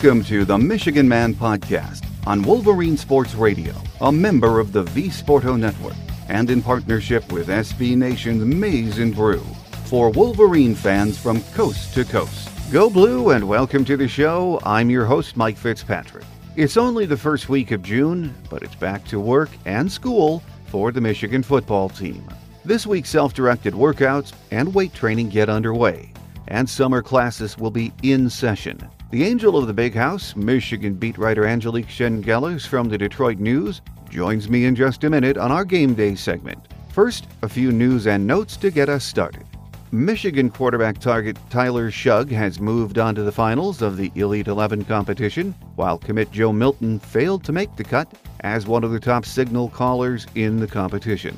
Welcome to the Michigan Man Podcast on Wolverine Sports Radio, a member of the V Sporto Network, and in partnership with SB Nation's Maize and Brew for Wolverine fans from coast to coast. Go Blue and welcome to the show. I'm your host, Mike Fitzpatrick. It's only the first week of June, but it's back to work and school for the Michigan football team. This week, self directed workouts and weight training get underway, and summer classes will be in session. The angel of the big house, Michigan beat writer Angelique Chengelis from the Detroit News, joins me in just a minute on our game day segment. First, a few news and notes to get us started. Michigan quarterback target Tyler Shough has moved on to the finals of the Elite 11 competition, while commit Joe Milton failed to make the cut as one of the top signal callers in the competition.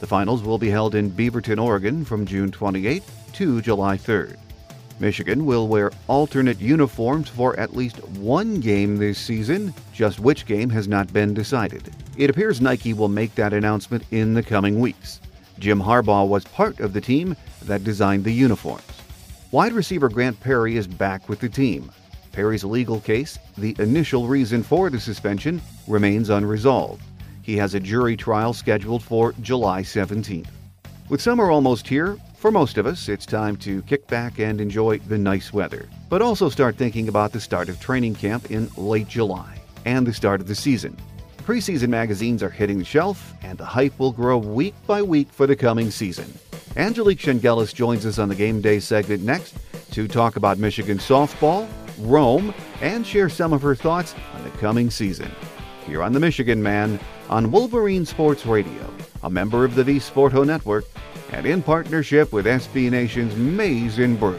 The finals will be held in Beaverton, Oregon from June 28 to July 3rd. Michigan will wear alternate uniforms for at least one game this season. Just which game has not been decided. It appears Nike will make that announcement in the coming weeks. Jim Harbaugh was part of the team that designed the uniforms. Wide receiver Grant Perry is back with the team. Perry's legal case, the initial reason for the suspension, remains unresolved. He has a jury trial scheduled for July 17th. With summer almost here, for most of us, it's time to kick back and enjoy the nice weather, but also start thinking about the start of training camp in late July and the start of the season. Preseason magazines are hitting the shelf, and the hype will grow week by week for the coming season. Angelique Chengelis joins us on the Game Day segment next to talk about Michigan softball, Rome, and share some of her thoughts on the coming season. Here on The Michigan Man on Wolverine Sports Radio, a member of the V Sporto Network, and in partnership with SB Nation's Maize and Brew.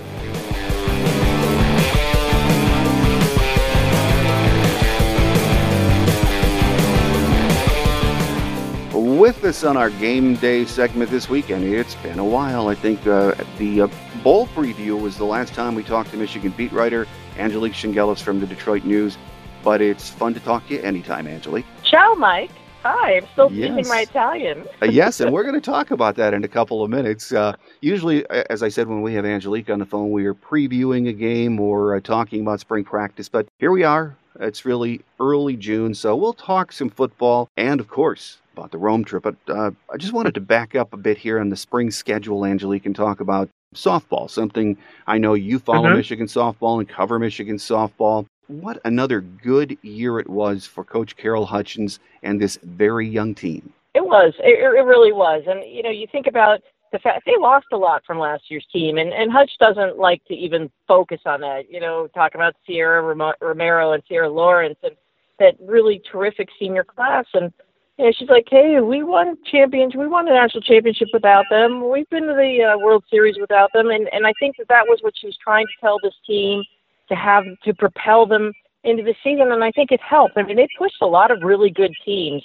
with us on our game day segment this weekend. It's been a while. I think uh, the uh, bowl preview was the last time we talked to Michigan beat writer Angelique Chengelis from the Detroit News. But it's fun to talk to you anytime, Angelique. Ciao, Mike. Hi, I'm still yes. speaking my Italian. uh, yes, and we're going to talk about that in a couple of minutes. Uh, usually, as I said, when we have Angelique on the phone, we are previewing a game or uh, talking about spring practice. But here we are. It's really early June, so we'll talk some football and, of course, about the Rome trip. But uh, I just wanted to back up a bit here on the spring schedule, Angelique, and talk about softball, something I know you follow mm-hmm. Michigan softball and cover Michigan softball. What another good year it was for Coach Carol Hutchins and this very young team. It was. It, it really was. And, you know, you think about the fact they lost a lot from last year's team, and, and Hutch doesn't like to even focus on that. You know, talk about Sierra Romero and Sierra Lawrence and that really terrific senior class. And yeah, she's like, hey, we won champions. We won a national championship without them. We've been to the uh, World Series without them, and and I think that that was what she was trying to tell this team to have to propel them into the season, and I think it helped. I mean, they pushed a lot of really good teams,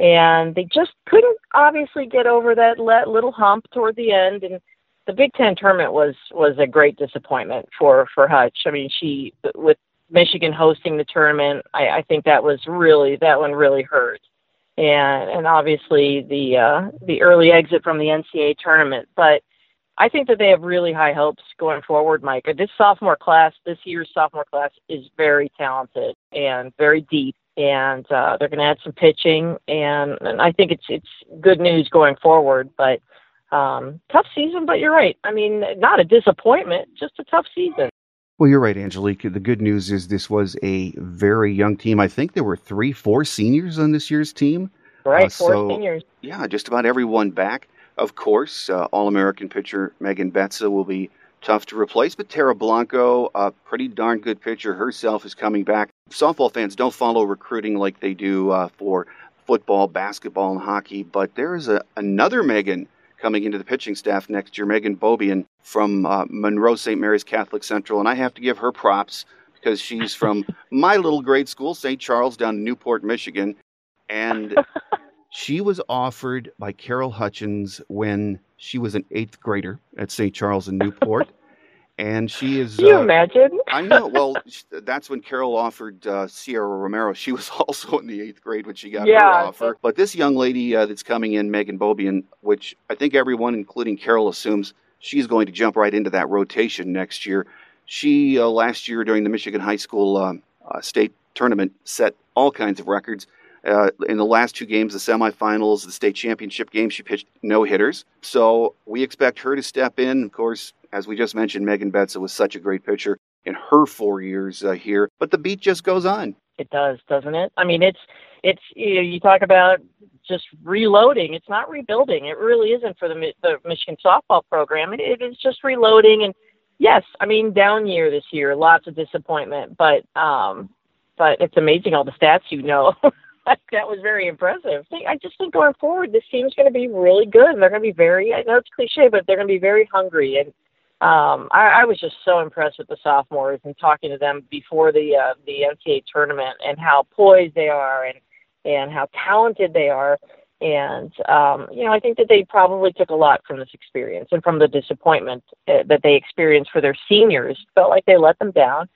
and they just couldn't obviously get over that little hump toward the end. And the Big Ten tournament was was a great disappointment for for Hutch. I mean, she with Michigan hosting the tournament, I, I think that was really that one really hurt and and obviously the uh, the early exit from the NCAA tournament. But I think that they have really high hopes going forward, Mike. This sophomore class, this year's sophomore class, is very talented and very deep, and uh, they're going to add some pitching, and, and I think it's it's good news going forward. But um, tough season, but you're right. I mean, not a disappointment, just a tough season. Well, you're right, Angelique. The good news is this was a very young team. I think there were three, four seniors on this year's team. Right, uh, four so, seniors. Yeah, just about everyone back. Of course, uh, All American pitcher Megan Betza will be tough to replace, but Tera Blanco, a pretty darn good pitcher herself, is coming back. Softball fans don't follow recruiting like they do uh, for football, basketball, and hockey, but there is a, another Megan coming into the pitching staff next year, Megan Beaubien from uh, Monroe St. Mary's Catholic Central. And I have to give her props because she's from my little grade school, St. Charles, down in Newport, Michigan. And she was offered by Carol Hutchins when she was an eighth grader at St. Charles in Newport. and she is. Can you uh, imagine? I know. Well, that's when Carol offered uh, Sierra Romero. She was also in the eighth grade when she got yeah, her offer. But this young lady uh, that's coming in, Megan Beaubien, which I think everyone, including Carol, assumes she's going to jump right into that rotation next year. She uh, last year during the Michigan High School uh, uh, state tournament, set all kinds of records. Uh, in the last two games, the semifinals, the state championship game, she pitched no hitters. So we expect her to step in. Of course, as we just mentioned, Megan Betza was such a great pitcher in her four years uh, here, but the beat just goes on. It does, doesn't it? I mean, it's it's you, know, you talk about just reloading. It's not rebuilding. It really isn't for the the Michigan softball program. It, it is just reloading. And yes, I mean, down year this year, lots of disappointment, but um, but it's amazing all the stats you know. that was very impressive. I just think going forward, this team's going to be really good. They're going to be very, I know it's cliche, but they're going to be very hungry. And um, I, I was just so impressed with the sophomores and talking to them before the uh, the NCAA tournament and how poised they are and and how talented they are. And um, you know, I think that they probably took a lot from this experience and from the disappointment uh, that they experienced for their seniors. Felt like they let them down.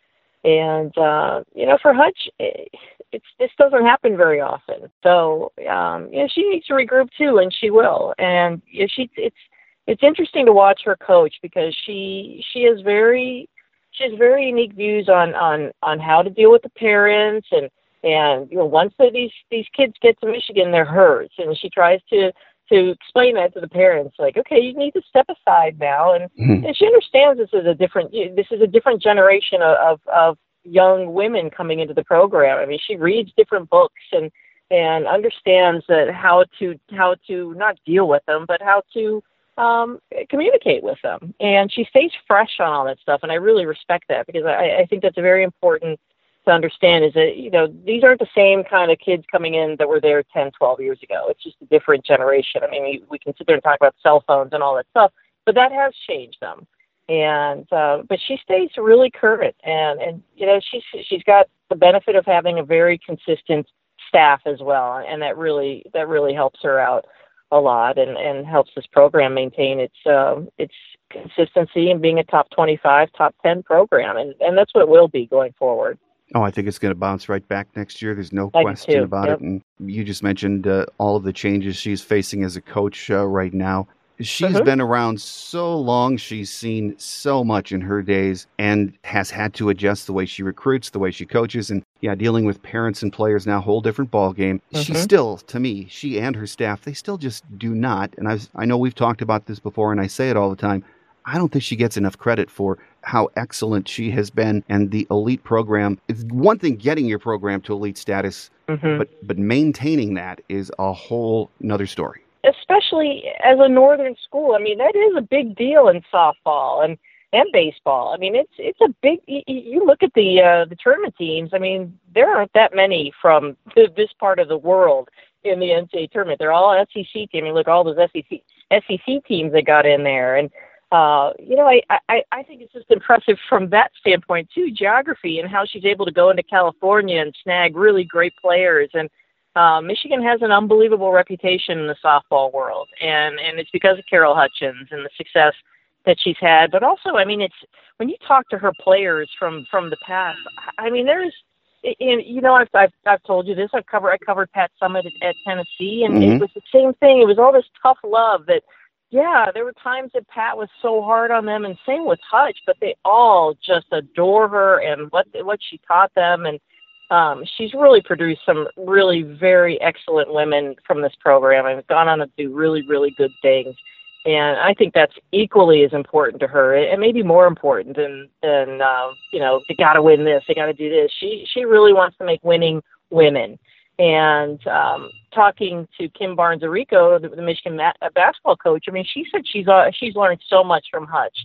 And uh, you know, for Hutch, eh, it's this doesn't happen very often. So um, you know, she needs to regroup too, and she will. And you know, she it's it's interesting to watch her coach because she she has very she has very unique views on on on how to deal with the parents and and you know once these these kids get to Michigan they're hers and she tries to to explain that to the parents like okay you need to step aside now and mm-hmm. and she understands this is a different this is a different generation of, of of young women coming into the program I mean she reads different books and and understands that how to how to not deal with them but how to um, communicate with them. And she stays fresh on all that stuff, and I really respect that because I, I think that's very important to understand. Is that you know these aren't the same kind of kids coming in that were there 10, 12 years ago. It's just a different generation. I mean, we can sit there and talk about cell phones and all that stuff, but that has changed them. And uh, but she stays really current, and and you know she's she's got the benefit of having a very consistent staff as well, and that really that really helps her out a lot and, and helps this program maintain its uh, its consistency and being a top 25, top 10 program. And, and that's what it will be going forward. Oh, I think it's going to bounce right back next year. There's no I question about yep. it. And you just mentioned uh, all of the changes she's facing as a coach uh, right now. She's uh-huh. been around so long. She's seen so much in her days and has had to adjust the way she recruits, the way she coaches, and yeah, dealing with parents and players now, whole different ball game. Uh-huh. She still, to me, she and her staff, they still just do not. And I, I know we've talked about this before, and I say it all the time. I don't think she gets enough credit for how excellent she has been and the elite program. It's one thing getting your program to elite status, mm-hmm. but but maintaining that is a whole another story especially as a northern school. I mean, that is a big deal in softball and and baseball. I mean, it's it's a big. You, look at the uh, the tournament teams. I mean, there aren't that many from this part of the world in the NCAA tournament. They're all SEC teams. I mean, look all those SEC SEC teams that got in there, and uh, you know, I, I I think it's just impressive from that standpoint too. Geography and how she's able to go into California and snag really great players and uh, Michigan has an unbelievable reputation in the softball world, and and it's because of Carol Hutchins and the success that she's had. But also, I mean, it's when you talk to her players from from the past. I mean, there's, and you know, I've I've, I've told you this. I've covered I covered Pat Summitt at, at Tennessee, and mm-hmm. it was the same thing. It was all this tough love that. Yeah, there were times that Pat was so hard on them, and same with Hutch, but they all just adore her and what what she taught them, and um, she's really produced some really very excellent women from this program and gone on to do really, really good things. And I think that's equally as important to her, and maybe more important than than uh, you know they got to win this, they got to do this. She she really wants to make winning women. And um, talking to Kim Barnes Arico, the, the Michigan uh, basketball coach, I mean, she said she's uh, she's learned so much from Hutch,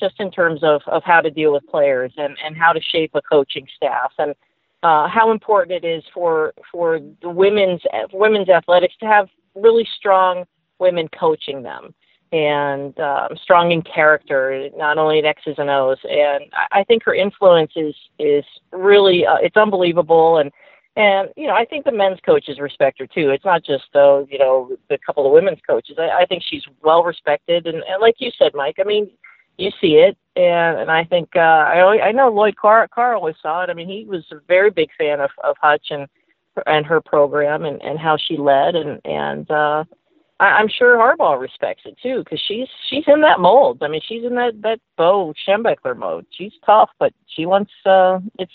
just in terms of of how to deal with players and and how to shape a coaching staff and uh, how important it is for for the women's women's athletics to have really strong women coaching them and um, strong in character, not only in X's and O's. And I think her influence is is really uh, it's unbelievable. And and you know I think the men's coaches respect her too. It's not just though you know the couple of women's coaches. I, I think she's well respected. And, and like you said, Mike, I mean you see it, and and I think uh, I I know Lloyd Carr, Carr always saw it. I mean, he was a very big fan of of Hutch and and her program and and how she led, and and uh, I, I'm sure Harbaugh respects it too because she's she's in that mold. I mean, she's in that that Bo Schembechler mode. She's tough, but she wants uh, it's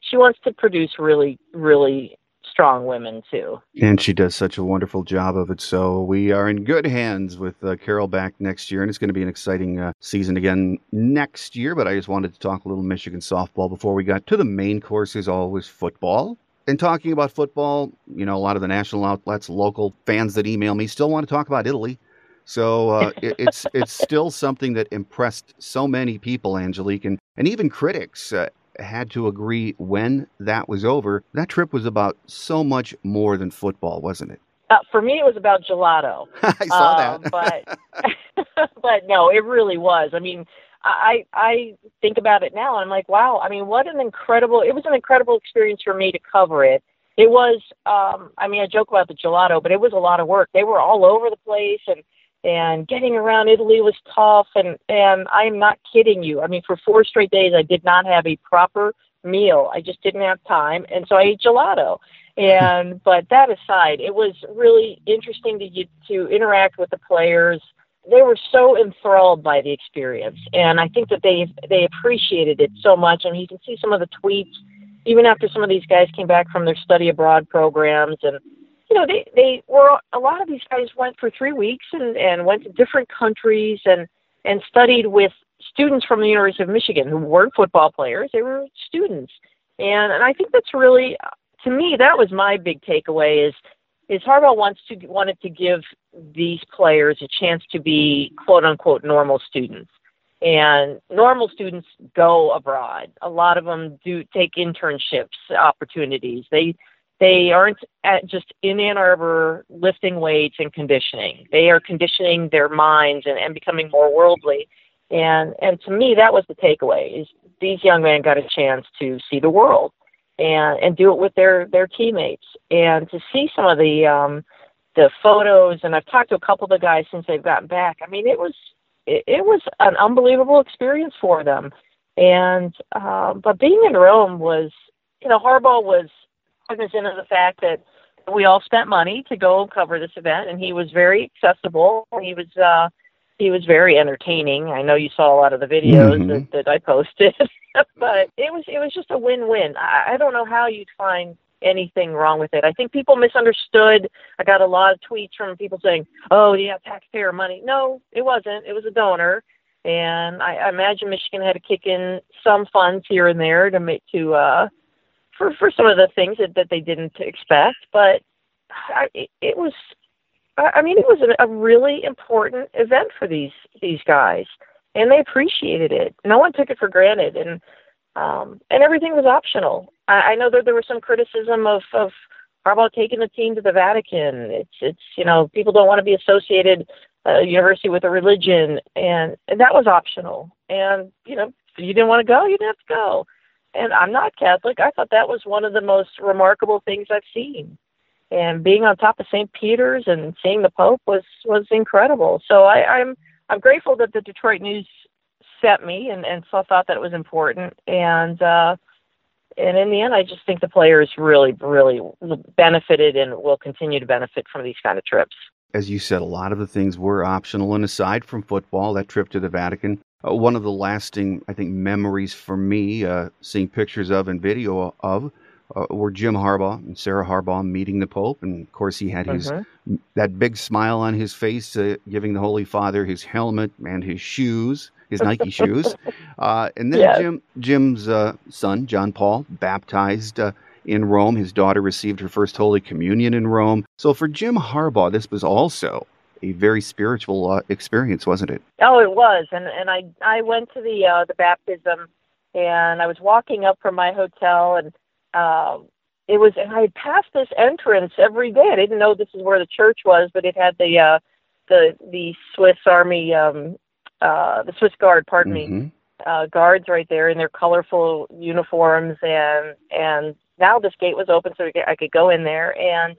she wants to produce really, really strong women too. And she does such a wonderful job of it. So we are in good hands with uh, Carol back next year, and it's going to be an exciting uh, season again next year. But I just wanted to talk a little Michigan softball before we got to the main course. Is always football. And talking about football, you know, a lot of the national outlets, local fans that email me still want to talk about Italy. So uh, it, it's it's still something that impressed so many people, Angelique, and, and even critics. Uh, had to agree when that was over. That trip was about so much more than football, wasn't it? Uh, for me, it was about gelato. I saw uh, that. but but no, it really was. I mean, I I think about it now, and I'm like, wow. I mean, what an incredible! It was an incredible experience for me to cover it. It was. um I mean, I joke about the gelato, but it was a lot of work. They were all over the place, and and getting around Italy was tough and and I'm not kidding you. I mean for four straight days I did not have a proper meal. I just didn't have time and so I ate gelato. And but that aside, it was really interesting to get to interact with the players. They were so enthralled by the experience and I think that they they appreciated it so much and you can see some of the tweets even after some of these guys came back from their study abroad programs and you know, they they were a lot of these guys went for three weeks and and went to different countries and and studied with students from the University of Michigan who weren't football players; they were students, and and I think that's really, to me, that was my big takeaway is is Harbaugh wants to wanted to give these players a chance to be quote unquote normal students. And normal students go abroad. A lot of them do take internships opportunities. They they aren't at just in Ann Arbor lifting weights and conditioning. They are conditioning their minds and, and becoming more worldly. And and to me that was the takeaway is these young men got a chance to see the world and and do it with their their teammates and to see some of the um the photos and I've talked to a couple of the guys since they've gotten back. I mean it was it, it was an unbelievable experience for them. And um but being in Rome was you know Harbaugh was cognizant of the fact that we all spent money to go cover this event, and he was very accessible. He was uh, he was very entertaining. I know you saw a lot of the videos Mhm. that, that I posted, but it was it was just a win-win. I, I don't know how you'd find anything wrong with it. I think people misunderstood. I got a lot of tweets from people saying, "Oh, yeah, taxpayer money." No, it wasn't. It was a donor, and I, I imagine Michigan had to kick in some funds here and there to make to uh, for for some of the things that, that they didn't expect. But I, it, was, I mean, it was a, a really important event for these these guys, and they appreciated it. No one took it for granted, and um, and everything was optional. I, I know that there was some criticism of of Harbaugh taking the team to the Vatican. It's it's you know people don't want to be associated uh, university with a religion, and, and that was optional. And you know if you didn't want to go, you didn't have to go and I'm not Catholic. I thought that was one of the most remarkable things I've seen. And being on top of St. Peter's and seeing the Pope was was incredible. So I, I'm I'm grateful that the Detroit News set me and and so thought that it was important. And uh, and in the end, I just think the players really really benefited and will continue to benefit from these kind of trips. As you said, a lot of the things were optional, and aside from football, that trip to the Vatican, uh, one of the lasting, I think, memories for me, uh, seeing pictures of and video of, uh, were Jim Harbaugh and Sarah Harbaugh meeting the Pope, and of course he had his Mhm. that big smile on his face, uh, giving the Holy Father his helmet and his shoes, his Nike shoes, uh, and then Yes. Jim Jim's uh, son John Paul baptized. Uh, in Rome, his daughter received her first Holy Communion in Rome. So for Jim Harbaugh, this was also a very spiritual uh, experience, wasn't it? Oh, it was, and and I I went to the uh, the baptism, and I was walking up from my hotel, and um, it was, and I had passed this entrance every day. I didn't know this is where the church was, but it had the uh, the the Swiss Army, um, uh, the Swiss Guard, pardon me, Mhm. uh, guards right there in their colorful uniforms, and and now this gate was open, so I could go in there. And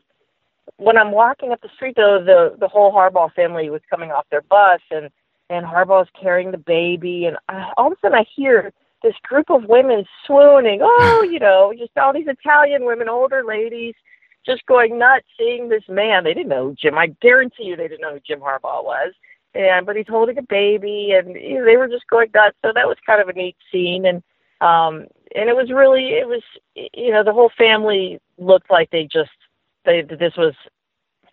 when I'm walking up the street, though, the the whole Harbaugh family was coming off their bus, and and Harbaugh's carrying the baby, and I, all of a sudden I hear this group of women swooning. Oh, you know, just all these Italian women, older ladies, just going nuts seeing this man. They didn't know Jim. I guarantee you, they didn't know who Jim Harbaugh was. And but he's holding a baby, and you know, they were just going nuts. So that was kind of a neat scene. And um, and it was really it was you know the whole family looked like they just they this was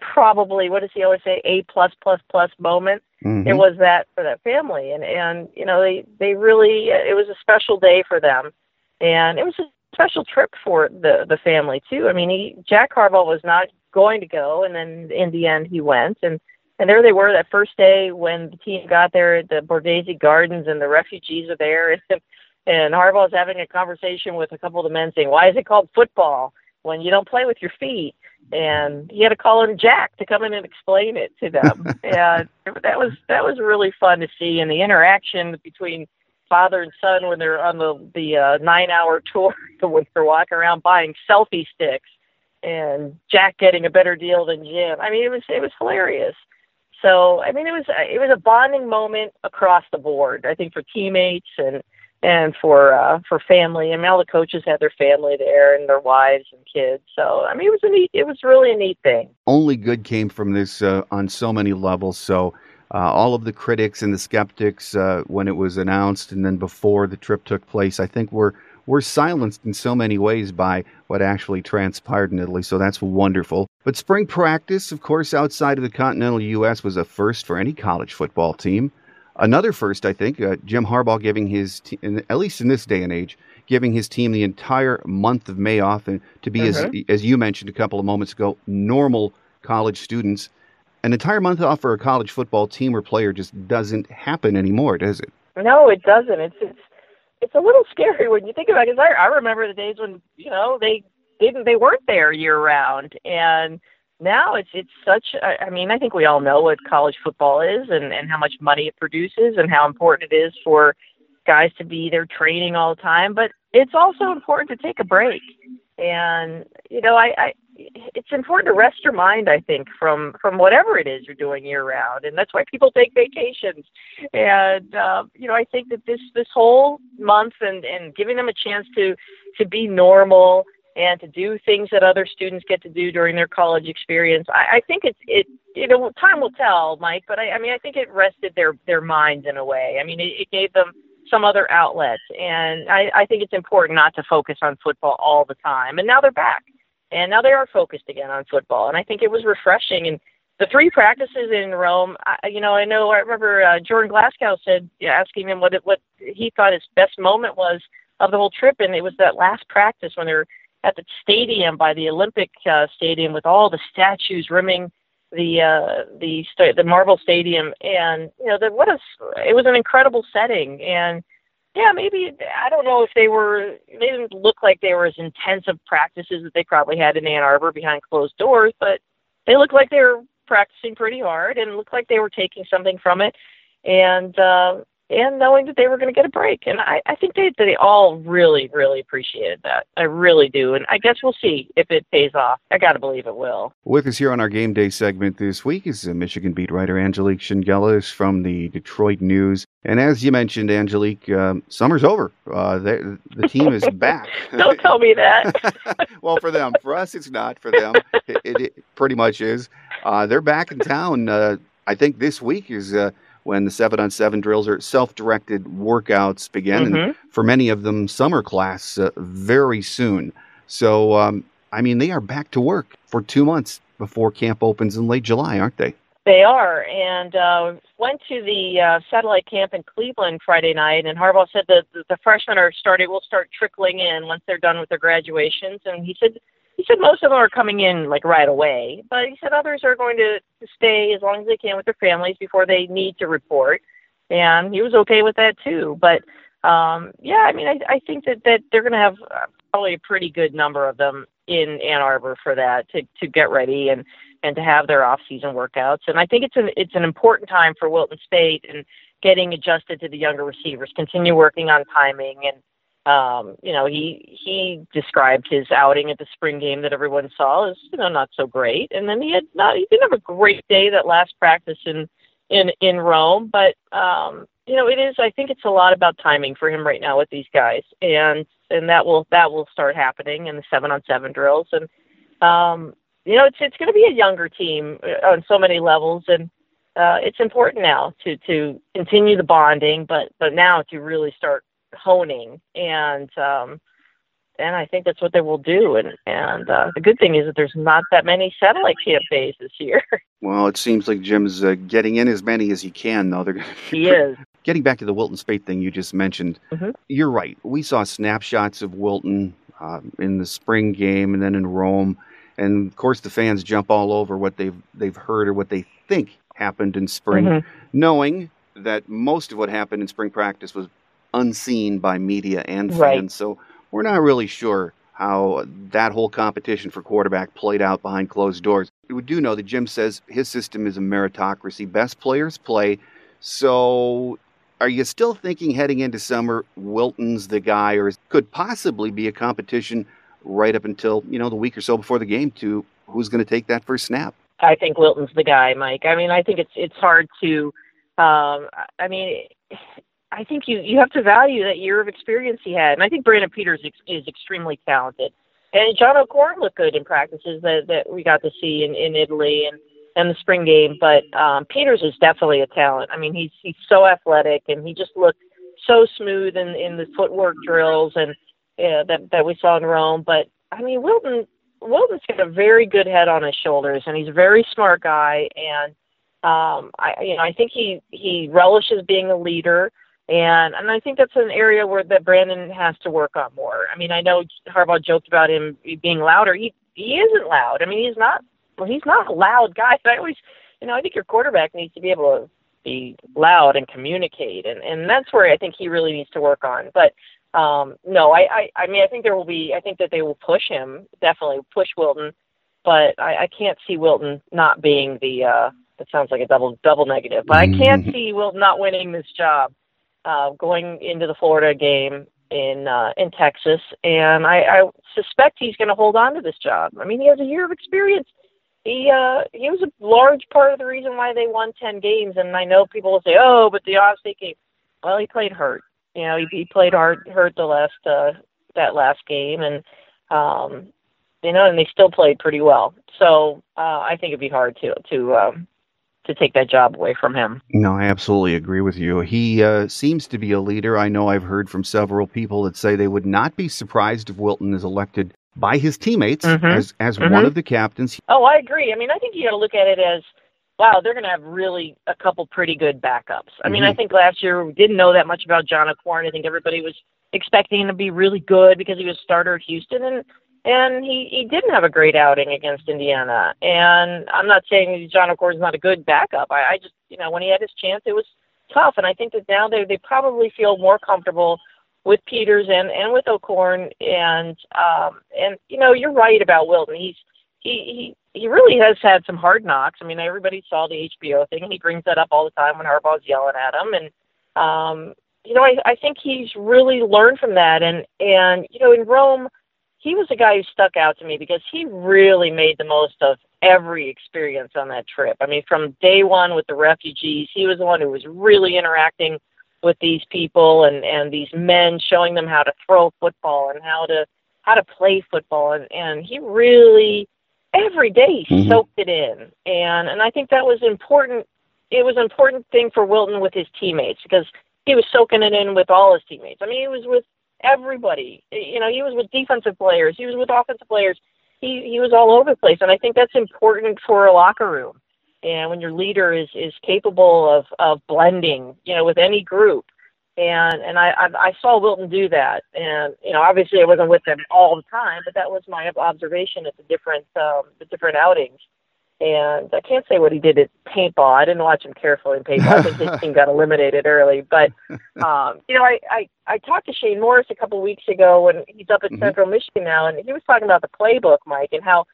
probably what does he always say a plus plus plus moment. Mm-hmm. it was that for that family. And and you know they they really it was a special day for them. And it was a special trip for the the family too. I mean he jack harbaugh was not going to go. And then in the end he went. And and there they were that first day when the team got there at the Borghese Gardens and the refugees are there. And and Harbaugh's having a conversation with a couple of the men saying, Why is it called football when you don't play with your feet? and he had to call in Jack to come in and explain it to them. and that was that was really fun to see, and the interaction between father and son when they're on the the uh, nine hour tour, when they're walking around buying selfie sticks, and Jack getting a better deal than Jim. I mean, it was it was hilarious. So I mean, it was it was a bonding moment across the board. I think for teammates and and for uh, for family. I mean, all the coaches had their family there and their wives and kids. So I mean, it was a neat. It was really a neat thing. Only good came from this uh, on so many levels. So. Uh, all of the critics and the skeptics, uh, when it was announced and then before the trip took place, I think were were silenced in so many ways by what actually transpired in Italy. So that's wonderful. But spring practice, of course, outside of the continental U.S., was a first for any college football team. Another first, I think, uh, Jim Harbaugh giving his, te- at least in this day and age, giving his team the entire month of May off and to be, mm-hmm. as, as you mentioned a couple of moments ago, normal college students. An entire month off for a college football team or player just doesn't happen anymore, does it? No, it doesn't. It's it's it's a little scary when you think about it. Cause I I remember the days when you know they didn't they weren't there year round, and now it's it's such I I mean I think we all know what college football is and and how much money it produces and how important it is for guys to be there training all the time but it's also important to take a break. And you know I, I it's important to rest your mind i think from from whatever it is you're doing year round. And that's why people take vacations. And uh, you know i think that this this whole month and and giving them a chance to to be normal and to do things that other students get to do during their college experience. I, I think it's it you know time will tell, Mike. But I, I mean I think it rested their their minds in a way. I mean it, it gave them some other outlets, and I, I think it's important not to focus on football all the time. And now they're back, and now they are focused again on football, and I think it was refreshing. And the three practices in Rome, I, you know, I know I remember uh, Jordan Glasgow said, yeah, asking him what it, what he thought his best moment was of the whole trip, and it was that last practice when they're at the stadium by the Olympic uh, Stadium with all the statues rimming the uh, the st- the marble stadium, and you know, the, what a it was an incredible setting, and yeah, maybe I don't know if they were they didn't look like they were as intensive practices that they probably had in Ann Arbor behind closed doors, but they looked like they were practicing pretty hard and looked like they were taking something from it, and uh, and knowing that they were going to get a break. And I, I think they they all really really appreciated that. I really do. And I guess we'll see if it pays off. I got to believe it will. With us here on our game day segment this week is Michigan beat writer Angelique Chengelis from the Detroit News. And as you mentioned, Angelique, um, summer's over. Uh, the, the team is back. Don't tell me that. well, for them, for us, it's not. For them, it, it, it pretty much is. Uh, they're back in town. Uh, I think this week is uh, when the seven on seven drills or self directed workouts begin. Mm-hmm. And for many of them, summer class uh, very soon. So, um, I mean, they are back to work for two months before camp opens in late July, aren't they? They are, and uh, went to the uh, satellite camp in Cleveland Friday night. And Harbaugh said that the freshmen are starting will start trickling in once they're done with their graduations. And he said he said most of them are coming in like right away, but he said others are going to, to stay as long as they can with their families before they need to report, and he was okay with that too. But um, yeah, I mean, I, I think that that they're going to have uh, probably a pretty good number of them in Ann Arbor for that to to get ready and and to have their off season workouts. And I think it's an it's an important time for Wilton Speight and getting adjusted to the younger receivers, continue working on timing and um, you know, he he described his outing at the spring game that everyone saw as you know not so great, and then he had not he didn't have a great day that last practice in in in Rome, but um, you know it is I think it's a lot about timing for him right now with these guys, and and that will that will start happening in the seven on seven drills, and um, you know it's it's going to be a younger team uh, on so many levels, and uh, it's important now to to continue the bonding, but but now to really start honing and um and I think that's what they will do. And and uh, the good thing is that there's not that many satellite camp bases here. Well, it seems like Jim's uh, getting in as many as he can, though. They're he is. Getting back to the Wilton Speight thing you just mentioned, mm-hmm. you're right. We saw snapshots of Wilton uh, in the spring game and then in Rome, and of course the fans jump all over what they've they've heard or what they think happened in spring, mm-hmm. knowing that most of what happened in spring practice was unseen by media and fans. Right. So we're not really sure how that whole competition for quarterback played out behind closed doors. We do know that Jim says his system is a meritocracy. Best players play. So are you still thinking heading into summer, Wilton's the guy, or could possibly be a competition right up until, you know, the week or so before the game to who's going to take that first snap? I think Wilton's the guy, Mike. I mean, I think it's it's hard to um I mean I think you you have to value that year of experience he had, and I think Brandon Peters is, is extremely talented. And John O'Korn looked good in practices that that we got to see in in Italy and and the spring game. But um, Peters is definitely a talent. I mean, he's he's so athletic, and he just looked so smooth in in the footwork drills and uh, that that we saw in Rome. But I mean, Wilton Wilton's got a very good head on his shoulders, and he's a very smart guy. And um, I you know I think he he relishes being a leader. And and I think that's an area where that Brandon has to work on more. I mean, I know Harbaugh joked about him being louder. He he isn't loud. I mean, he's not well, he's not a loud guy. But I always, you know, I think your quarterback needs to be able to be loud and communicate, and and that's where I think he really needs to work on. But um, no, I, I I mean, I think there will be. I think that they will push him definitely push Wilton, but I, I can't see Wilton not being the. uh That sounds like a double double negative, but I can't Mm-hmm. see Wilton not winning this job uh, going into the Florida game in uh, in Texas, and I, I suspect he's going to hold on to this job. I mean, he has a year of experience. He uh, he was a large part of the reason why they won ten games. And I know people will say, "Oh, but the State game." Well, he played hurt. You know, he, he played hard hurt the last uh, that last game, and um, you know, and they still played pretty well. So uh, I think it'd be hard to to um, to take that job away from him. No, I absolutely agree with you. He uh, seems to be a leader. I know I've heard from several people that say they would not be surprised if Wilton is elected by his teammates Mhm. as as Mhm. one of the captains. Oh, I agree. I mean, I think you got to look at it as, wow, they're going to have really a couple pretty good backups. I mean, I Mhm. think last year we didn't know that much about John O'Korn. I think everybody was expecting him to be really good because he was starter at Houston, and and he he didn't have a great outing against Indiana. And I'm not saying John O'Korn's not a good backup. I, I just, you know, when he had his chance, it was tough. And I think that now they they probably feel more comfortable with Peters and and with O'Korn. And um and you know, you're right about Wilton. He's he he he really has had some hard knocks. I mean, everybody saw the HBO thing. He brings that up all the time when Harbaugh's yelling at him, and um, you know, I I think he's really learned from that. And and you know, in Rome, he was a guy who stuck out to me because he really made the most of every experience on that trip. I mean, from day one with the refugees, he was the one who was really interacting with these people and and these men, showing them how to throw football and how to how to play football, and and he really every day Mhm. soaked it in and and I think that was important it was an important thing for Wilton with his teammates because he was soaking it in with all his teammates. I mean he was with everybody. You know, he was with defensive players, he was with offensive players. He he was all over the place and I think that's important for a locker room. And when your leader is is capable of of blending, you know, with any group and and I, I I saw Wilton do that, and you know obviously I wasn't with them all the time, but that was my observation at the different um, the different outings. And I can't say what he did at paintball. I didn't watch him carefully in paintball. I think his team got eliminated early. But um, you know, I, I I talked to Shane Morris a couple weeks ago when he's up at Mhm. Central Michigan now, and he was talking about the playbook, Mike, and how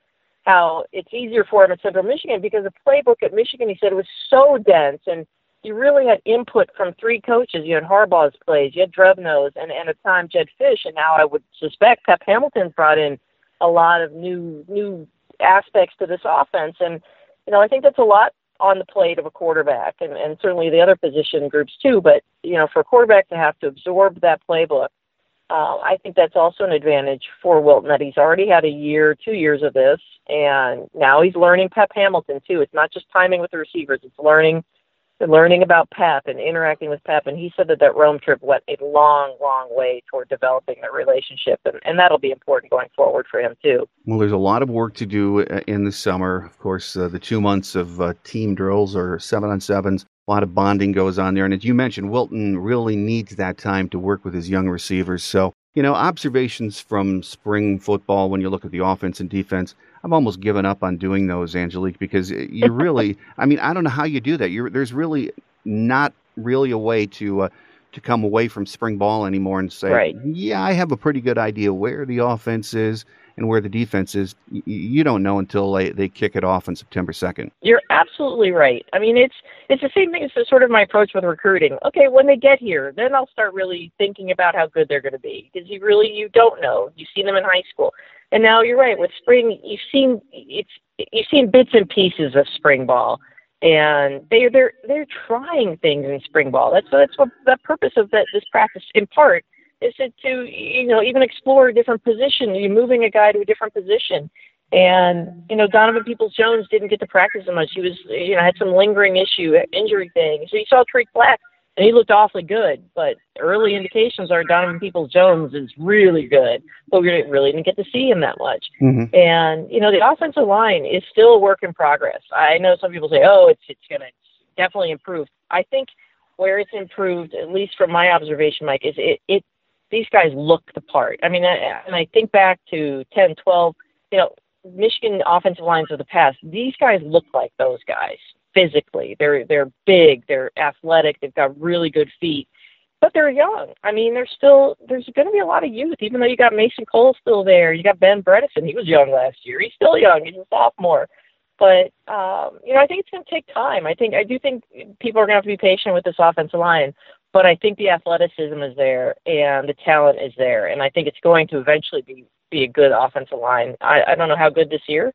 how it's easier for him at Central Michigan because the playbook at Michigan, he said, was so dense and you really had input from three coaches. You had Harbaugh's plays, you had Drevno's, and, and at times Jed Fish, and now I would suspect Pep Hamilton's brought in a lot of new new aspects to this offense. And you know, I think that's a lot on the plate of a quarterback, and, and certainly the other position groups too. But you know, for a quarterback to have to absorb that playbook, uh, I think that's also an advantage for Wilton that he's already had a year, two years of this, and now he's learning Pep Hamilton too. It's not just timing with the receivers; it's learning learning about Pep and interacting with Pep, and he said that that Rome trip went a long, long way toward developing the relationship, and, and that'll be important going forward for him too. Well, there's a lot of work to do uh, in the summer. Of course, uh, the two months of uh, team drills or seven on sevens. A lot of bonding goes on there, and as you mentioned, Wilton really needs that time to work with his young receivers. So, you know, observations from spring football when you look at the offense and defense I've almost given up on doing those, Angelique, because you really, I mean, I don't know how you do that. You're, there's really not really a way to uh, to come away from spring ball anymore and say, right. yeah, I have a pretty good idea where the offense is and where the defense is. You don't know until they, they kick it off on September 2nd. You're absolutely right. I mean, it's it's the same thing as sort of my approach with recruiting. Okay, when they get here, then I'll start really thinking about how good they're going to be because you really you don't know. You've seen them in high school. And now you're right with spring. You've seen it's you've seen bits and pieces of spring ball, and they're they're they're trying things in spring ball. That's that's what the purpose of that this practice in part is to, to you know even explore a different position. You're moving a guy to a different position. And you know Donovan Peoples Jones didn't get to practice as much. He was you know had some lingering issue, injury thing. So you saw Tarik Black and he looked awfully good. But early indications are Donovan Peoples Jones is really good, but we really didn't get to see him that much. Mm-hmm. And you know, the offensive line is still a work in progress. I know some people say, "Oh, it's it's going to definitely improve." I think where it's improved, at least from my observation, Mike, is it it these guys look the part. I mean, I, and I think back to 10, 12, you know, Michigan offensive lines of the past. These guys look like those guys physically. They're they're big, they're athletic, they've got really good feet, but they're young. I mean, there's still there's going to be a lot of youth. Even though you got Mason Cole still there, you got Ben Bredesen. He was young last year. He's still young. He's a sophomore. But um, you know, I think it's going to take time. I think I do think people are going to have to be patient with this offensive line. But I think the athleticism is there and the talent is there, and I think it's going to eventually be be a good offensive line. I, I don't know how good this year,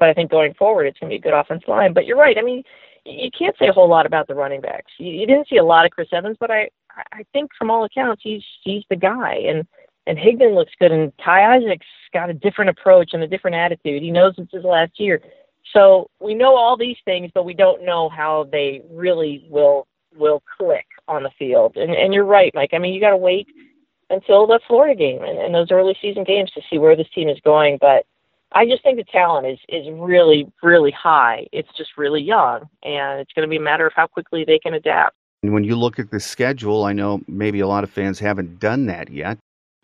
but I think going forward, it's going to be a good offensive line. But you're right. I mean, you can't say a whole lot about the running backs. You, you didn't see a lot of Chris Evans, but I I think from all accounts he's he's the guy. And and Higdon looks good, and Ty Isaac's got a different approach and a different attitude. He knows it's his last year, so we know all these things, but we don't know how they really will will click on the field. And and you're right, Mike. I mean, you got to wait until the Florida game and, and those early season games to see where this team is going. But I just think the talent is is really really high. It's just really young, and it's going to be a matter of how quickly they can adapt. And when you look at the schedule, I know maybe a lot of fans haven't done that yet.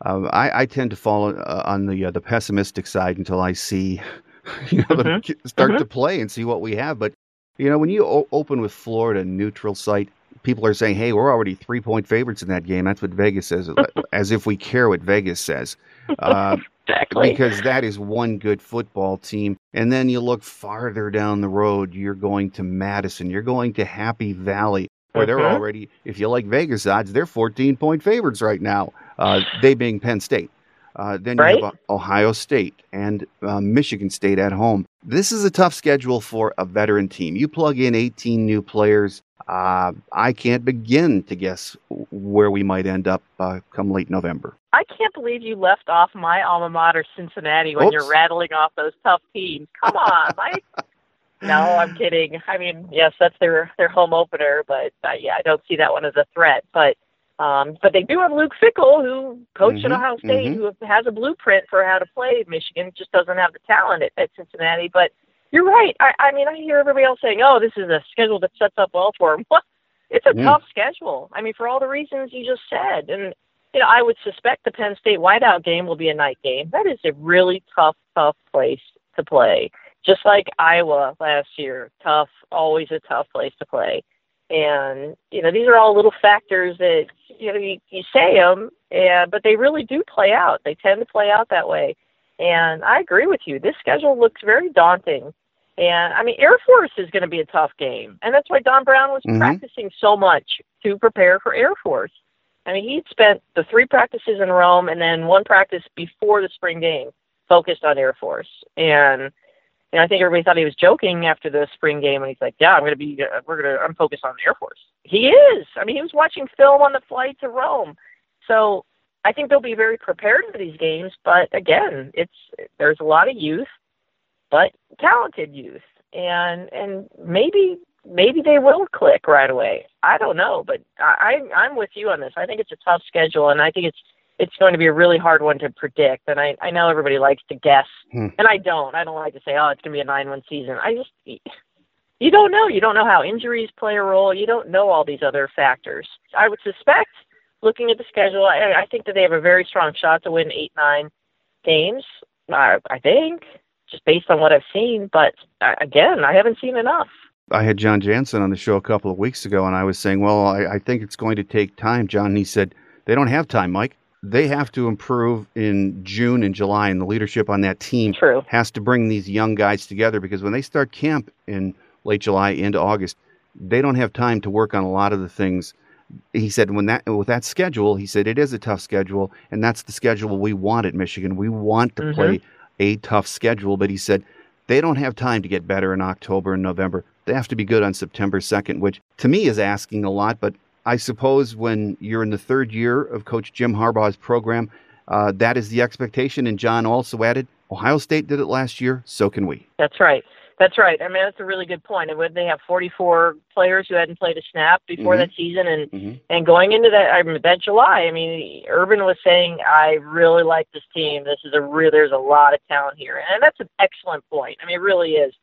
Uh, I, I, tend to fall uh, on the uh, the pessimistic side until I see, you know, mm-hmm. start mm-hmm. to play and see what we have. But you know, when you o- open with Florida neutral site, people are saying, "Hey, we're already three point favorites in that game." That's what Vegas says, as if we care what Vegas says. Uh, exactly. Because that is one good football team. And then you look farther down the road, you're going to Madison, you're going to Happy Valley, where they're mm-hmm. already, if you like Vegas odds, they're 14 point favorites right now, uh, they being Penn State. Uh, then you right? have Ohio State and uh, Michigan State at home. This is a tough schedule for a veteran team. You plug in 18 new players. Uh, I can't begin to guess where we might end up uh, come late November. I can't believe you left off my alma mater, Cincinnati, when Oops. you're rattling off those tough teams. Come on, Mike. no, I'm kidding. I mean, yes, that's their their home opener, but uh, yeah, I don't see that one as a threat. But um, but they do have Luke Fickell, who coached mm-hmm, at Ohio State, mm-hmm. who has a blueprint for how to play Michigan. Just doesn't have the talent at, at Cincinnati. But you're right. I, I mean, I hear everybody else saying, "Oh, this is a schedule that sets up well for them." What? It's a Yeah. tough schedule. I mean, for all the reasons you just said, and you know, I would suspect the Penn State whiteout game will be a night game. That is a really tough, tough place to play. Just like Iowa last year, tough, always a tough place to play. And you know, these are all little factors that you know you, you say them, and but they really do play out. They tend to play out that way. And I agree with you. This schedule looks very daunting. And I mean, Air Force is going to be a tough game, and that's why Don Brown was Mhm. practicing so much to prepare for Air Force. I mean, he'd spent the three practices in Rome and then one practice before the spring game focused on Air Force. And you know, I think everybody thought he was joking after the spring game, and he's like, "Yeah, I'm going to be, uh, we're going to, I'm focused on Air Force." He is. I mean, he was watching film on the flight to Rome, so I think they'll be very prepared for these games. But again, it's there's a lot of youth, but talented youth, and and maybe maybe they will click right away. I don't know, but I, I'm with you on this. I think it's a tough schedule, and I think it's it's going to be a really hard one to predict. And I I know everybody likes to guess, hmm. and I don't. I don't like to say, oh, it's going to be a nine-one season. I just you don't know. You don't know how injuries play a role. You don't know all these other factors. I would suspect, looking at the schedule, I, I think that they have a very strong shot to win eight, nine games. I, I think, just based on what I've seen. But uh, again, I haven't seen enough. I had Jon Jansen on the show a couple of weeks ago, and I was saying, well, I, I think it's going to take time, Jon. And he said, they don't have time, Mike. They have to improve in June and July, and the leadership on that team True. has to bring these young guys together because when they start camp in – late July into August, they don't have time to work on a lot of the things. He said when that with that schedule, he said it is a tough schedule, and that's the schedule we want at Michigan. We want to mm-hmm. play a tough schedule, but he said they don't have time to get better in October and November. They have to be good on September 2nd, which to me is asking a lot, but I suppose when you're in the third year of Coach Jim Harbaugh's program, uh, that is the expectation. And Jon also added, Ohio State did it last year, so can we. That's right. That's right. I mean, that's a really good point. And when they have 44 players who hadn't played a snap before mm-hmm. that season, and mm-hmm. and going into that, I mean, that July, I mean, Urban was saying, "I really like this team. This is a real. There's a lot of talent here," and that's an excellent point. I mean, it really is,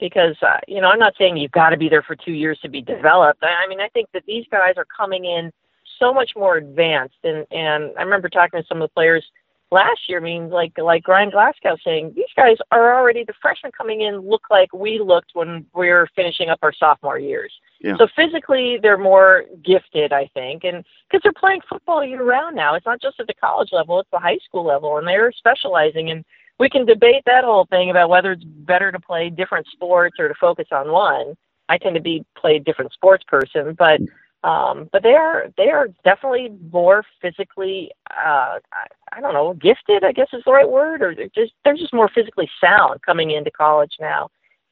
because uh, you know, I'm not saying you've got to be there for two years to be developed. I mean, I think that these guys are coming in so much more advanced, and and I remember talking to some of the players last year. I mean, like like Ryan Glasgow saying, these guys are already the freshmen coming in look like we looked when we were finishing up our sophomore years. Yeah. So physically, they're more gifted, I think, and because they're playing football year round now. It's not just at the college level; it's the high school level, and they're specializing. And we can debate that whole thing about whether it's better to play different sports or to focus on one. I tend to be play different sports person, but um, but they are they are definitely more physically uh, I, I don't know gifted I guess is the right word or they're just they're just more physically sound coming into college now.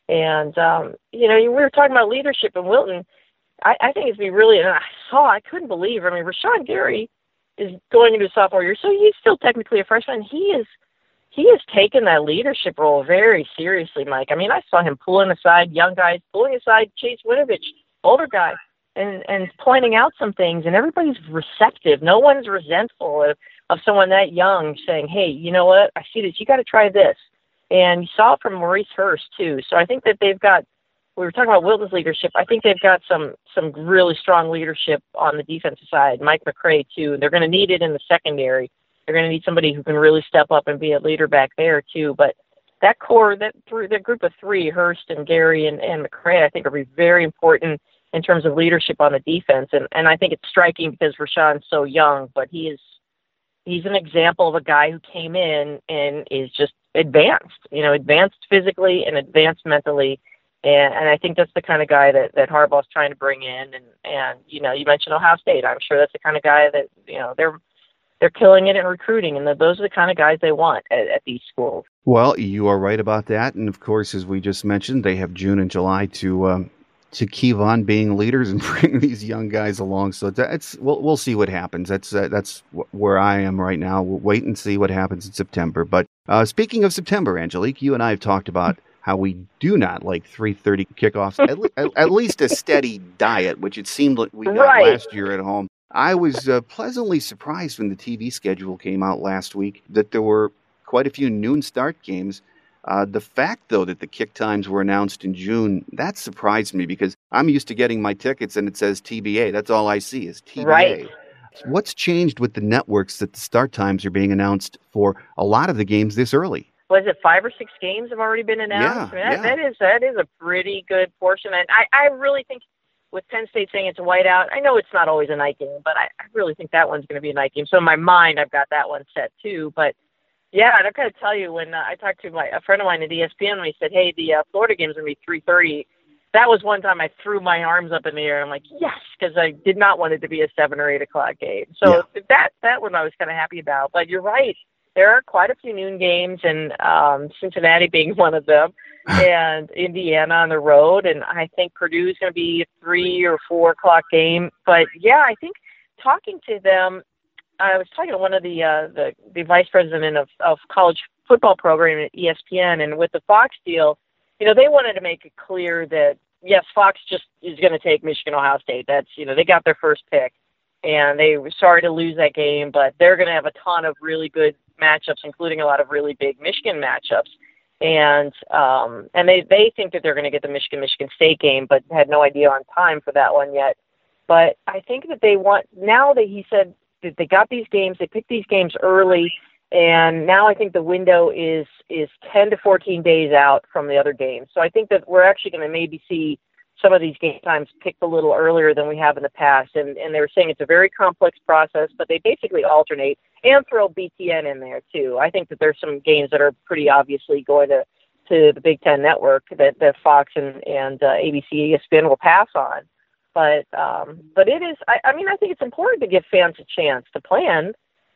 And um, you know we were talking about leadership in Wilton. I, I think it's be really and I saw I couldn't believe I mean Rashan Gary is going into sophomore year so he's still technically a freshman. He is he has taken that leadership role very seriously Mike. I mean I saw him pulling aside young guys pulling aside Chase Winovich older guy and and pointing out some things and everybody's receptive. No one's resentful of, of someone that young saying hey you know what? I see this you got to try this. And you saw it from maurice hurst too. So i think that they've got we were talking about wilton's leadership i think they've got some some really strong leadership on the defensive side mike mccray too they're going to need it in the secondary. They're going to need somebody who can really step up and be a leader back there too. But that core that through that group of three hurst and gary and, and mccray i think are very important in terms of leadership on the defense. And and I think it's striking because Rashan's so young, but he is he's an example of a guy who came in and is just advanced, you know, advanced physically and advanced mentally. And, and I think that's the kind of guy that, that Harbaugh's trying to bring in. And, and, you know, you mentioned Ohio State. I'm sure that's the kind of guy that, you know, they're, they're killing it in recruiting. And those are the kind of guys they want at, at these schools. Well, you are right about that. And of course, as we just mentioned, they have June and July to, um, to keep on being leaders and bring these young guys along. So that's we'll we'll see what happens. That's uh, that's where I am right now. We'll wait and see what happens in September. But uh, speaking of September, Angelique, you and I have talked about how we do not like 3:30 kickoffs. at, le- at, least a steady diet, which it seemed like we got right. last year at home. I was uh, pleasantly surprised when the TV schedule came out last week that there were quite a few noon start games uh, the fact, though, that the kick times were announced in June, that surprised me because I'm used to getting my tickets and it says TBA. That's all I see is TBA. Right. What's changed with the networks that the start times are being announced for a lot of the games this early? Was it five or six games have already been announced? Yeah, that, yeah. that is that is a pretty good portion, and I, I really think with Penn State saying it's a whiteout, I know it's not always a night game, but I, I really think that one's going to be a night game. So in my mind, I've got that one set too. But yeah, and I got to tell you, when uh, I talked to my a friend of mine at ESPN, and he said, "Hey, the uh, Florida game's gonna be 3:30." That was one time I threw my arms up in the air. I'm like, "Yes," because I did not want it to be a seven or eight o'clock game. So yeah. that that one I was kind of happy about. But you're right, there are quite a few noon games, and um, Cincinnati being one of them, and Indiana on the road, and I think Purdue is going to be a three or four o'clock game. But yeah, I think talking to them I was talking to one of the uh, the, the vice president of, of college football program at ESPN, and with the Fox deal, you know, they wanted to make it clear that yes, Fox just is going to take Michigan Ohio State. That's you know they got their first pick, and they were sorry to lose that game, but they're going to have a ton of really good matchups, including a lot of really big Michigan matchups. And um, and they they think that they're going to get the Michigan Michigan State game, but had no idea on time for that one yet. But I think that they want now that he said they got these games, they picked these games early, and now I think the window is is 10 to 14 days out from the other games. So I think that we're actually going to maybe see some of these game times picked a little earlier than we have in the past. And, and they were saying it's a very complex process, but they basically alternate and throw BTN in there too. I think that there's some games that are pretty obviously going to to the Big Ten Network that, that Fox and and uh, ABC, ESPN will pass on. But um, but it is. I, I mean, I think it's important to give fans a chance to plan.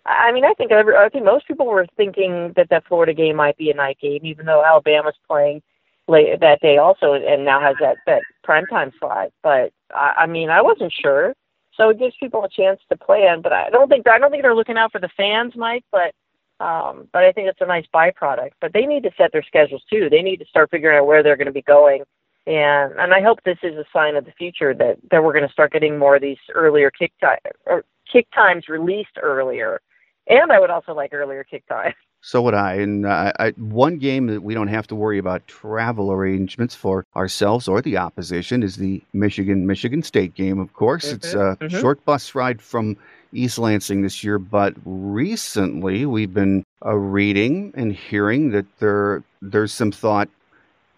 I mean, I think every, I think most people were thinking that that Florida game might be a night game, even though Alabama's playing late that day also, and now has that that primetime slot. But I, I mean, I wasn't sure, so it gives people a chance to plan. But I don't think I don't think they're looking out for the fans, Mike. But um, but I think it's a nice byproduct. But they need to set their schedules too. They need to start figuring out where they're going to be going. And and I hope this is a sign of the future that that we're going to start getting more of these earlier kick time or kick times released earlier. And I would also like earlier kick time. So would I. And uh, I, one game that we don't have to worry about travel arrangements for ourselves or the opposition is the Michigan Michigan State game. Of course, mm-hmm, it's a mm-hmm. short bus ride from East Lansing this year, but recently we've been uh, reading and hearing that there there's some thought.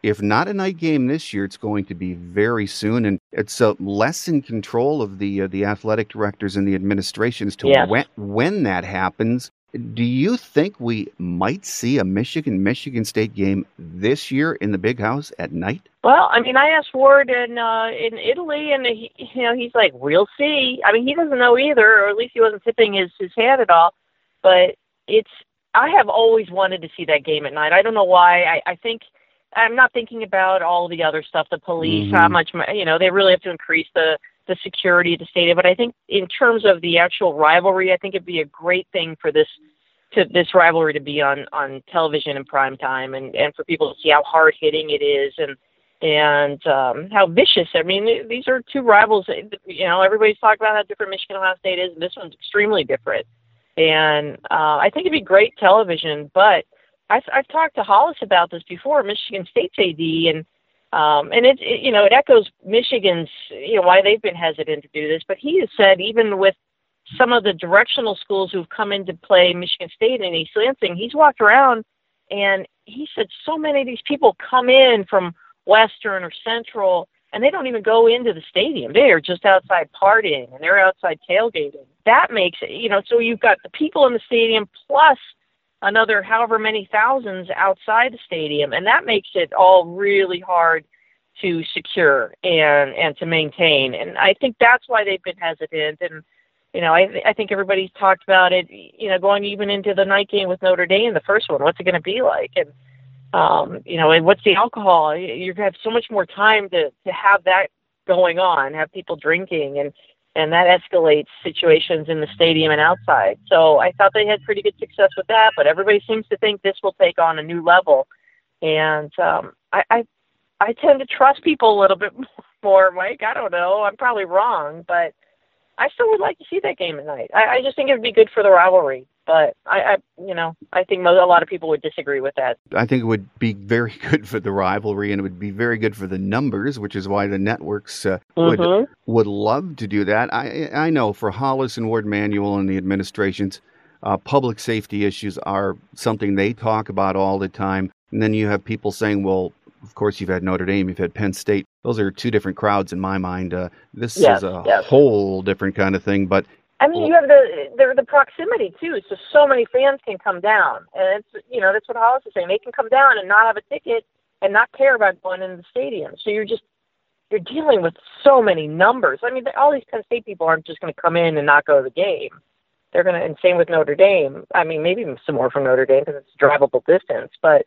If not a night game this year, it's going to be very soon, and it's uh, less in control of the uh, the athletic directors and the administrations to yes. when when that happens do you think we might see a Michigan Michigan State game this year in the Big House at night? Well, I mean, I asked Ward in uh, in Italy, and he, you know, he's like, "We'll see." I mean, he doesn't know either, or at least he wasn't tipping his his hand at all. But it's I have always wanted to see that game at night. I don't know why. I, I think I'm not thinking about all the other stuff, the police, mm-hmm. how much you know they really have to increase the the security of the stadium. But I think in terms of the actual rivalry, I think it'd be a great thing for this to this rivalry to be on on television in prime time and and for people to see how hard hitting it is and and um, how vicious. I mean, these are two rivals. You know, everybody's talking about how different Michigan Ohio State is, and this one's extremely different. And uh, I think it'd be great television. But I've, I've talked to Hollis about this before, Michigan State's AD, and um, and it, it, you know, it echoes Michigan's, you know, why they've been hesitant to do this. But he has said even with some of the directional schools who've come in to play Michigan State and East Lansing, he's walked around and he said so many of these people come in from Western or Central and they don't even go into the stadium. They are just outside partying and they're outside tailgating. That makes it, you know, so you've got the people in the stadium plus another however many thousands outside the stadium, and that makes it all really hard to secure and and to maintain. And I think that's why they've been hesitant. And you know, I I think everybody's talked about it. You know, going even into the night game with Notre Dame, the first one. What's it going to be like? And um, you know, and what's the alcohol? You're gonna have so much more time to to have that going on, have people drinking, and and that escalates situations in the stadium and outside. So I thought they had pretty good success with that, but everybody seems to think this will take on a new level. And um, I, I I tend to trust people a little bit more, Mike. I don't know. I'm probably wrong, but I still would like to see that game at night. I, I just think it would be good for the rivalry. But I, I you know, I think most, a lot of people would disagree with that. I think it would be very good for the rivalry, and it would be very good for the numbers, which is why the networks uh, mm-hmm. would would love to do that. I I know for Hollis and Ward Manuel and the administrations, uh, public safety issues are something they talk about all the time. And then you have people saying, well, of course, you've had Notre Dame, you've had Penn State. Those are two different crowds in my mind. Uh, this yes, is a yes. whole different kind of thing. But I mean, you have the, the the proximity too. So so many fans can come down, and it's you know that's what Hollis is saying. They can come down and not have a ticket and not care about going into the stadium. So you're just you're dealing with so many numbers. I mean, all these Penn State people aren't just going to come in and not go to the game. They're going to, and same with Notre Dame. I mean, maybe some more from Notre Dame because it's drivable distance, but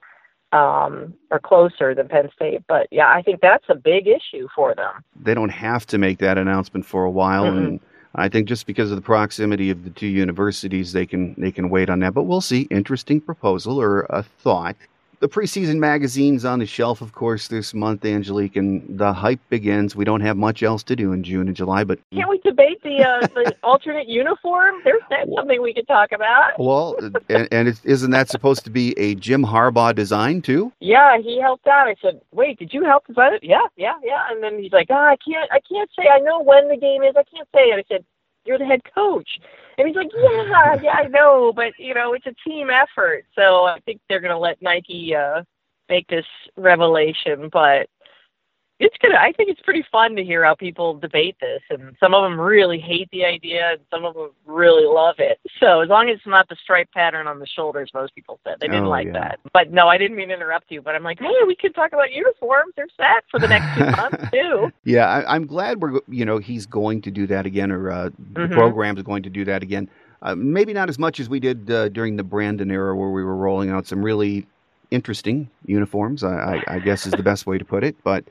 um, or closer than Penn State. But yeah, I think that's a big issue for them. They don't have to make that announcement for a while, mm-hmm. and I think just because of the proximity of the two universities, they can they can wait on that. But we'll see. Interesting proposal or a thought. The preseason magazine's on the shelf, of course, this month, Angelique, and the hype begins. We don't have much else to do in June and July, but can't we debate the uh, the alternate uniform? There's that's something we could talk about. well, and, and isn't that supposed to be a Jim Harbaugh design too? Yeah, he helped out. I said, "Wait, did you help design it?" Yeah, yeah, yeah. And then he's like, "Oh, I can't, I can't say. I know when the game is. I can't say it." I said, "You're the head coach." And he's like, yeah, yeah, I know, but you know, it's a team effort. So I think they're going to let Nike uh, make this revelation. But it's gonna. I think it's pretty fun to hear how people debate this, and some of them really hate the idea, and some of them really love it. So as long as it's not the stripe pattern on the shoulders, most people said they didn't Oh, like yeah. that. But no, I didn't mean to interrupt you. But I'm like, hey, we could talk about uniforms. There's that for the next two months too. Yeah, I, I'm glad we're, you know, he's going to do that again, or uh, the Mhm. program's going to do that again. Uh, maybe not as much as we did uh, during the Brandon era, where we were rolling out some really interesting uniforms. I, I, I guess is the best way to put it. But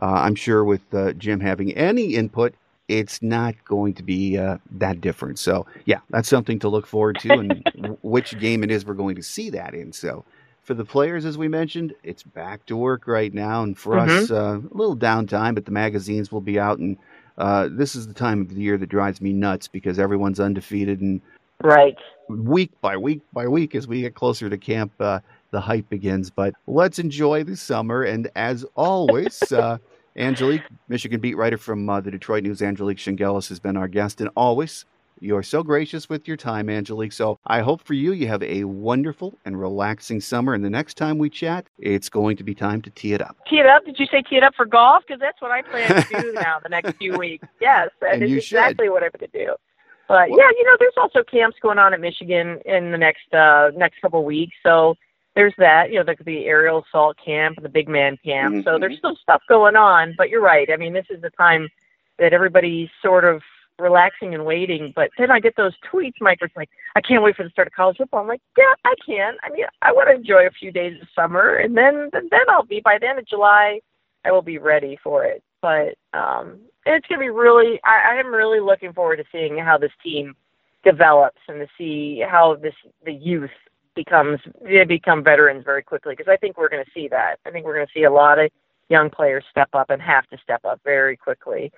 I'm sure with uh, Jim having any input, it's not going to be uh, that different. So yeah, that's something to look forward to, and which game it is we're going to see that in. So. For the players, as we mentioned, it's back to work right now, and for us, uh, a little downtime. But the magazines will be out, and uh, this is the time of the year that drives me nuts because everyone's undefeated, and Right. week by week by week, as we get closer to camp, uh, the hype begins. But let's enjoy the summer, and as always, uh, Angelique, Michigan beat writer from uh, the Detroit News, Angelique Chengelis has been our guest, and always. You're so gracious with your time, Angelique. So I hope for you, you have a wonderful and relaxing summer. And the next time we chat, it's going to be time to tee it up. Tee it up. Did you say tee it up for golf? Because that's what I plan to do now the next few weeks. Yes, that And is you should. exactly what I'm going to do. But Well- yeah, you know, there's also camps going on at Michigan in the next uh next couple of weeks. So there's that. You know, there could be aerial assault camp the big man camp. So Mhm. there's still stuff going on. But you're right. I mean, this is the time that everybody's sort of relaxing and waiting. But then I get those tweets, Mike, it's like, I can't wait for the start of college football. I'm like, yeah, I can. I mean, I want to enjoy a few days of summer, and then then I'll be by the end of July, I will be ready for it. But um, it's gonna be really. I, I am really looking forward to seeing how this team develops and to see how this the youth becomes they become veterans very quickly because I think we're going to see that. I think we're going to see a lot of young players step up and have to step up very quickly.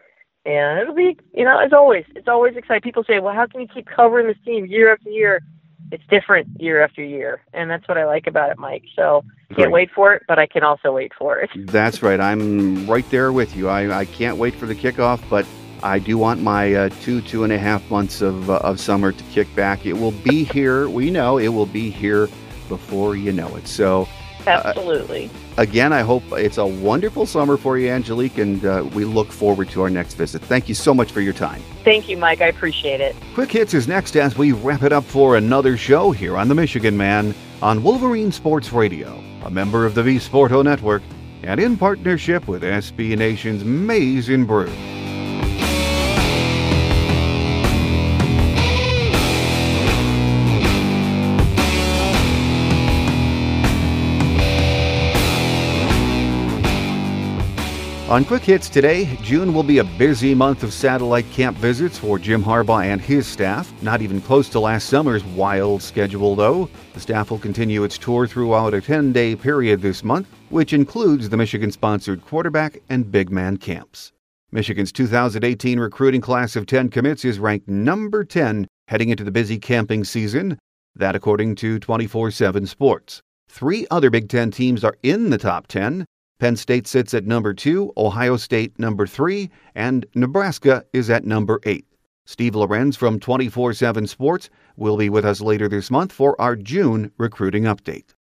And it'll be, you know, as always, it's always exciting. People say, well, how can you keep covering this team year after year? It's different year after year. And that's what I like about it, Mike. So Great. can't wait for it, but I can also wait for it. That's right. I'm right there with you. I, I can't wait for the kickoff, but I do want my uh, two, two and a half months of, uh, of summer to kick back. It will be here. We know it will be here before you know it. So, Absolutely. again, I hope it's a wonderful summer for you, Angelique, and uh, we look forward to our next visit. Thank you so much for your time. Thank you, Mike. I appreciate it. Quick Hits is next as we wrap it up for another show here on the Michigan Man on Wolverine Sports Radio, a member of the V Sporto Network, and in partnership with SB Nation's Maize and Brew. On Quick Hits today, June will be a busy month of satellite camp visits for Jim Harbaugh and his staff. Not even close to last summer's wild schedule, though. The staff will continue its tour throughout a 10 day period this month, which includes the Michigan sponsored quarterback and big man camps. Michigan's 2018 recruiting class of 10 commits is ranked number 10 heading into the busy camping season. That, according to 24 7 Sports. Three other Big Ten teams are in the top 10. Penn State sits at number two, Ohio State number three, and Nebraska is at number eight. Steve Lorenz from 24 7 Sports will be with us later this month for our June recruiting update.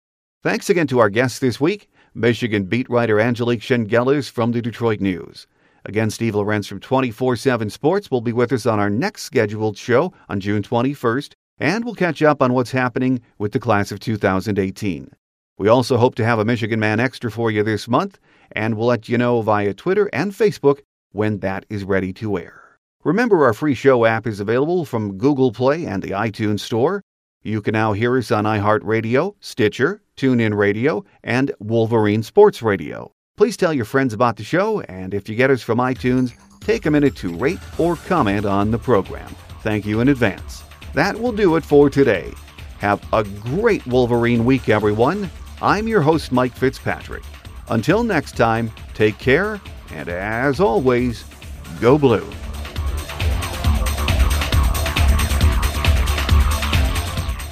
Thanks again to our guests this week, Michigan beat writer Angelique Chengelis from the Detroit News. Again, Steve Lorenz from 24 7 Sports will be with us on our next scheduled show on June 21st, and we'll catch up on what's happening with the class of 2018. We also hope to have a Michigan Man Extra for you this month, and we'll let you know via Twitter and Facebook when that is ready to air. Remember, our free show app is available from Google Play and the iTunes Store. You can now hear us on iHeartRadio, Stitcher, TuneIn Radio, and Wolverine Sports Radio. Please tell your friends about the show, and if you get us from iTunes, take a minute to rate or comment on the program. Thank you in advance. That will do it for today. Have a great Wolverine week, everyone. I'm your host, Mike Fitzpatrick. Until next time, take care, and as always, go blue.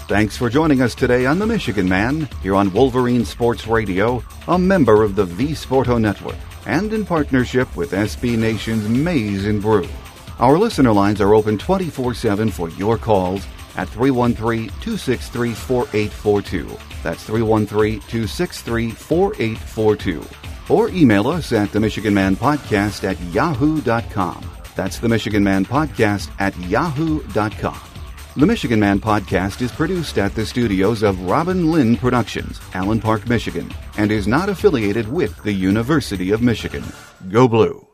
Thanks for joining us today on The Michigan Man, here on Wolverine Sports Radio, a member of the V Sporto Network, and in partnership with SB Nation's Maize and Brew. Our listener lines are open 24 7 for your calls at 313 263 4842. That's 313 263 4842. Or email us at the Michigan Man Podcast at yahoo.com. That's the Michigan Man Podcast at yahoo.com. The Michigan Man podcast is produced at the studios of Robin Lynn Productions, Allen Park, Michigan, and is not affiliated with the University of Michigan. Go Blue!